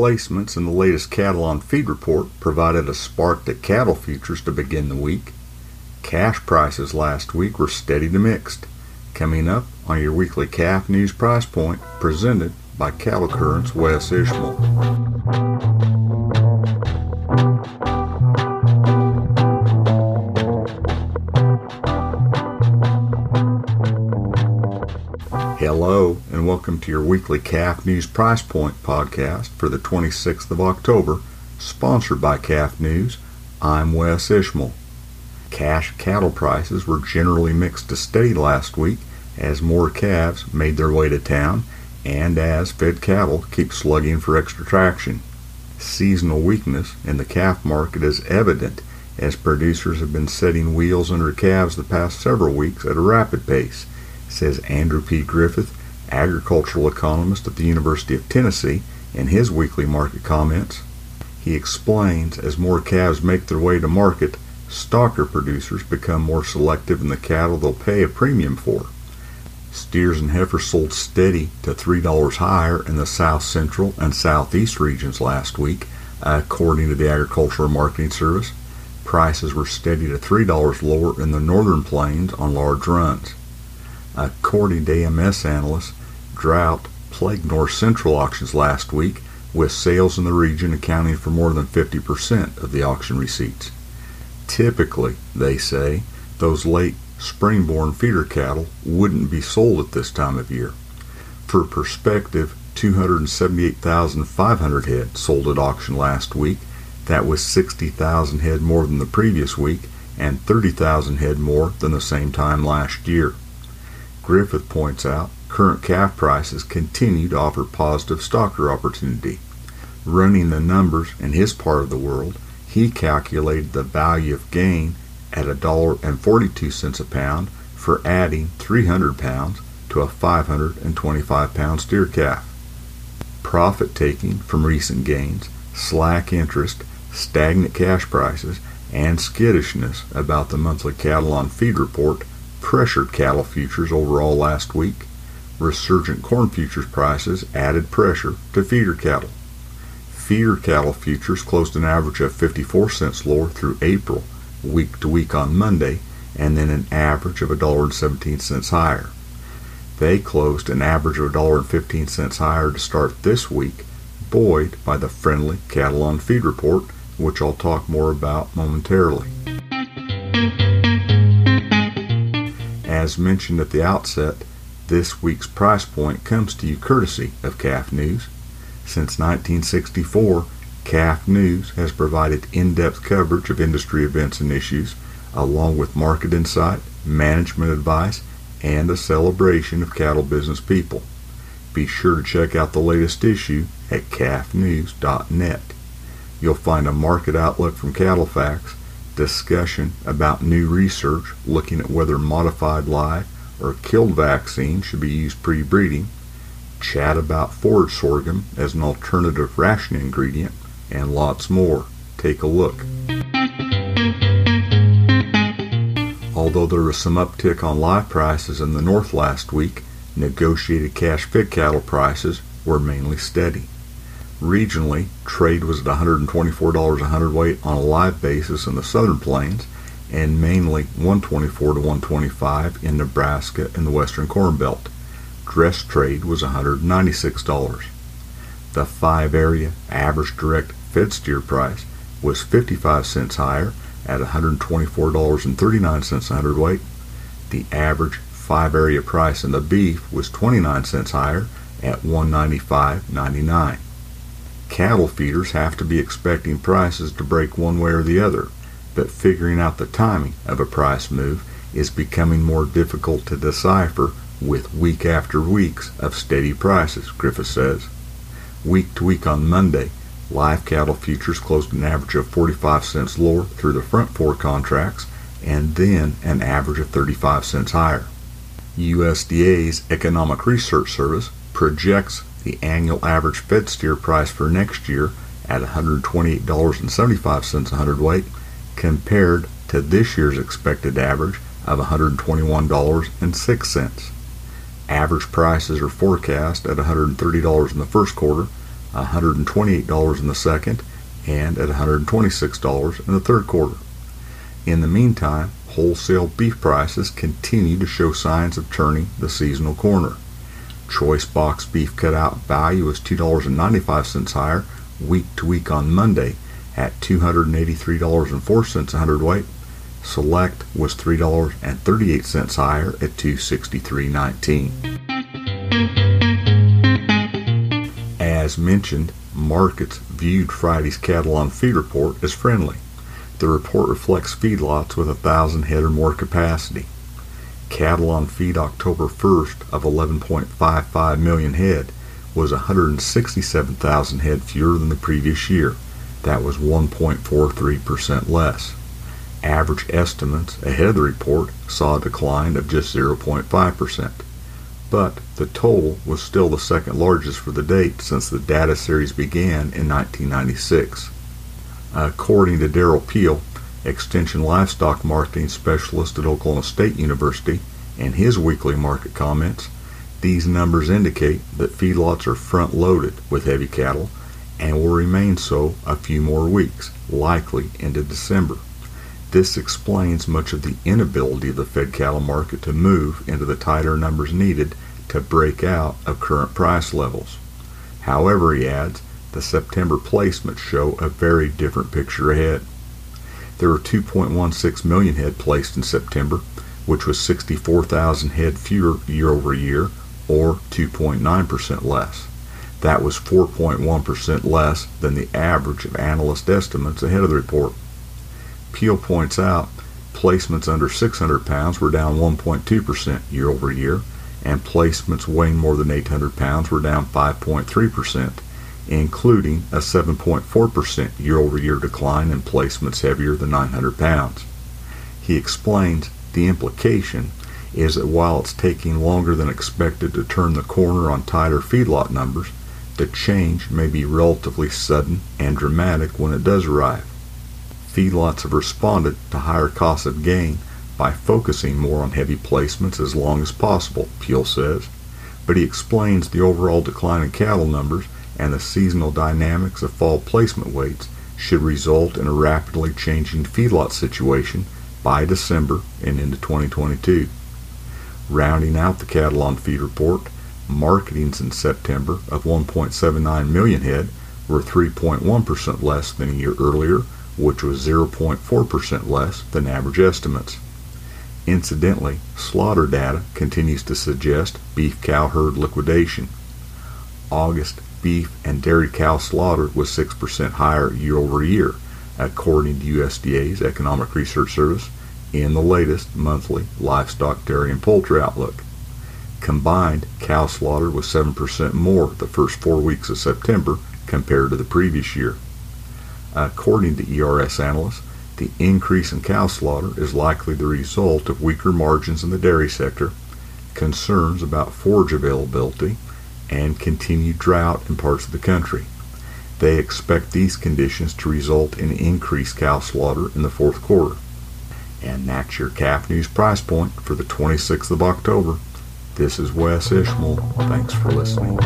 placements in the latest cattle on feed report provided a spark to cattle futures to begin the week. Cash prices last week were steady to mixed. Coming up on your weekly calf news price point, presented by Cattle Currents Wes Ishmael. Hello, and welcome to your weekly Calf News Price Point podcast for the 26th of October, sponsored by Calf News. I'm Wes Ishmael. Cash cattle prices were generally mixed to steady last week as more calves made their way to town and as fed cattle keep slugging for extra traction. Seasonal weakness in the calf market is evident as producers have been setting wheels under calves the past several weeks at a rapid pace says Andrew P. Griffith, agricultural economist at the University of Tennessee, in his weekly market comments. He explains as more calves make their way to market, stocker producers become more selective in the cattle they'll pay a premium for. Steers and heifers sold steady to $3 higher in the south central and southeast regions last week, according to the Agricultural Marketing Service. Prices were steady to $3 lower in the northern plains on large runs. According to AMS analysts, drought plagued north central auctions last week, with sales in the region accounting for more than 50% of the auction receipts. Typically, they say, those late spring-born feeder cattle wouldn't be sold at this time of year. For perspective, 278,500 head sold at auction last week. That was 60,000 head more than the previous week and 30,000 head more than the same time last year. Griffith points out current calf prices continue to offer positive stocker opportunity. Running the numbers in his part of the world, he calculated the value of gain at $1.42 a pound for adding 300 pounds to a 525 pound steer calf. Profit taking from recent gains, slack interest, stagnant cash prices, and skittishness about the monthly cattle on feed report pressured cattle futures overall last week. Resurgent corn futures prices added pressure to feeder cattle. Feeder cattle futures closed an average of 54 cents lower through April, week to week on Monday, and then an average of $1.17 higher. They closed an average of $1.15 higher to start this week, buoyed by the friendly cattle on feed report, which I'll talk more about momentarily. As mentioned at the outset, this week's price point comes to you courtesy of Calf News. Since 1964, Calf News has provided in-depth coverage of industry events and issues, along with market insight, management advice, and a celebration of cattle business people. Be sure to check out the latest issue at calfnews.net. You'll find a market outlook from CattleFax, discussion about new research looking at whether modified live or killed vaccine should be used pre-breeding, chat about forage sorghum as an alternative ration ingredient, and lots more. Take a look. Although there was some uptick on live prices in the north last week, negotiated cash fed cattle prices were mainly steady. Regionally, trade was at $124 a hundredweight on a live basis in the southern plains and mainly 124 to 125 in Nebraska and the western corn belt. Dress trade was $196. The five area average direct fed steer price was 55 cents higher at $124.39 a hundredweight. The average five area price in the beef was 29 cents higher at 195.99 cattle feeders have to be expecting prices to break one way or the other, but figuring out the timing of a price move is becoming more difficult to decipher with week after weeks of steady prices, Griffith says. Week to week on Monday, live cattle futures closed an average of 45 cents lower through the front four contracts and then an average of 35 cents higher. USDA's Economic Research Service projects the annual average fed steer price for next year at $128.75 a hundredweight compared to this year's expected average of $121.06. Average prices are forecast at $130 in the first quarter, $128 in the second, and at $126 in the third quarter. In the meantime, wholesale beef prices continue to show signs of turning the seasonal corner. Choice box beef cutout value is $2.95 higher week to week on Monday at $283.04 a hundredweight. Select was $3.38 higher at 263.19. As mentioned, markets viewed Friday's cattle on feed report as friendly. The report reflects feedlots with a thousand head or more capacity. Cattle on feed October 1st of 11.55 million head was 167,000 head fewer than the previous year. That was 1.43% less. Average estimates ahead of the report saw a decline of just 0.5%, but the total was still the second largest for the date since the data series began in 1996. According to Derrell Peel, Extension Livestock Marketing Specialist at Oklahoma State University, in his weekly market comments, these numbers indicate that feedlots are front loaded with heavy cattle and will remain so a few more weeks, likely into December. This explains much of the inability of the fed cattle market to move into the tighter numbers needed to break out of current price levels. However, he adds, the September placements show a very different picture ahead. There were 2.16 million head placed in September, which was 64,000 head fewer year over year, or 2.9% less. That was 4.1% less than the average of analyst estimates ahead of the report. Peel points out placements under 600 pounds were down 1.2% year over year, and placements weighing more than 800 pounds were down 5.3% including a 7.4% year over year decline in placements heavier than 900 pounds. He explains the implication is that while it's taking longer than expected to turn the corner on tighter feedlot numbers, the change may be relatively sudden and dramatic when it does arrive. Feedlots have responded to higher costs of gain by focusing more on heavy placements as long as possible, Peel says, but he explains the overall decline in cattle numbers and the seasonal dynamics of fall placement weights should result in a rapidly changing feedlot situation by December and into 2022. Rounding out the cattle on feed report, marketings in September of 1.79 million head were 3.1% less than a year earlier, which was 0.4% less than average estimates. Incidentally, slaughter data continues to suggest beef cow herd liquidation. August beef and dairy cow slaughter was 6% higher year over year, according to USDA's Economic Research Service in the latest monthly livestock, dairy, and poultry outlook. Combined, cow slaughter was 7% more the first four weeks of September compared to the previous year. According to ERS analysts, the increase in cow slaughter is likely the result of weaker margins in the dairy sector, concerns about forage availability, and continued drought in parts of the country. They expect these conditions to result in increased cow slaughter in the fourth quarter. And that's your calf news price point for the 26th of October. This is Wes Ishmael. Thanks for listening.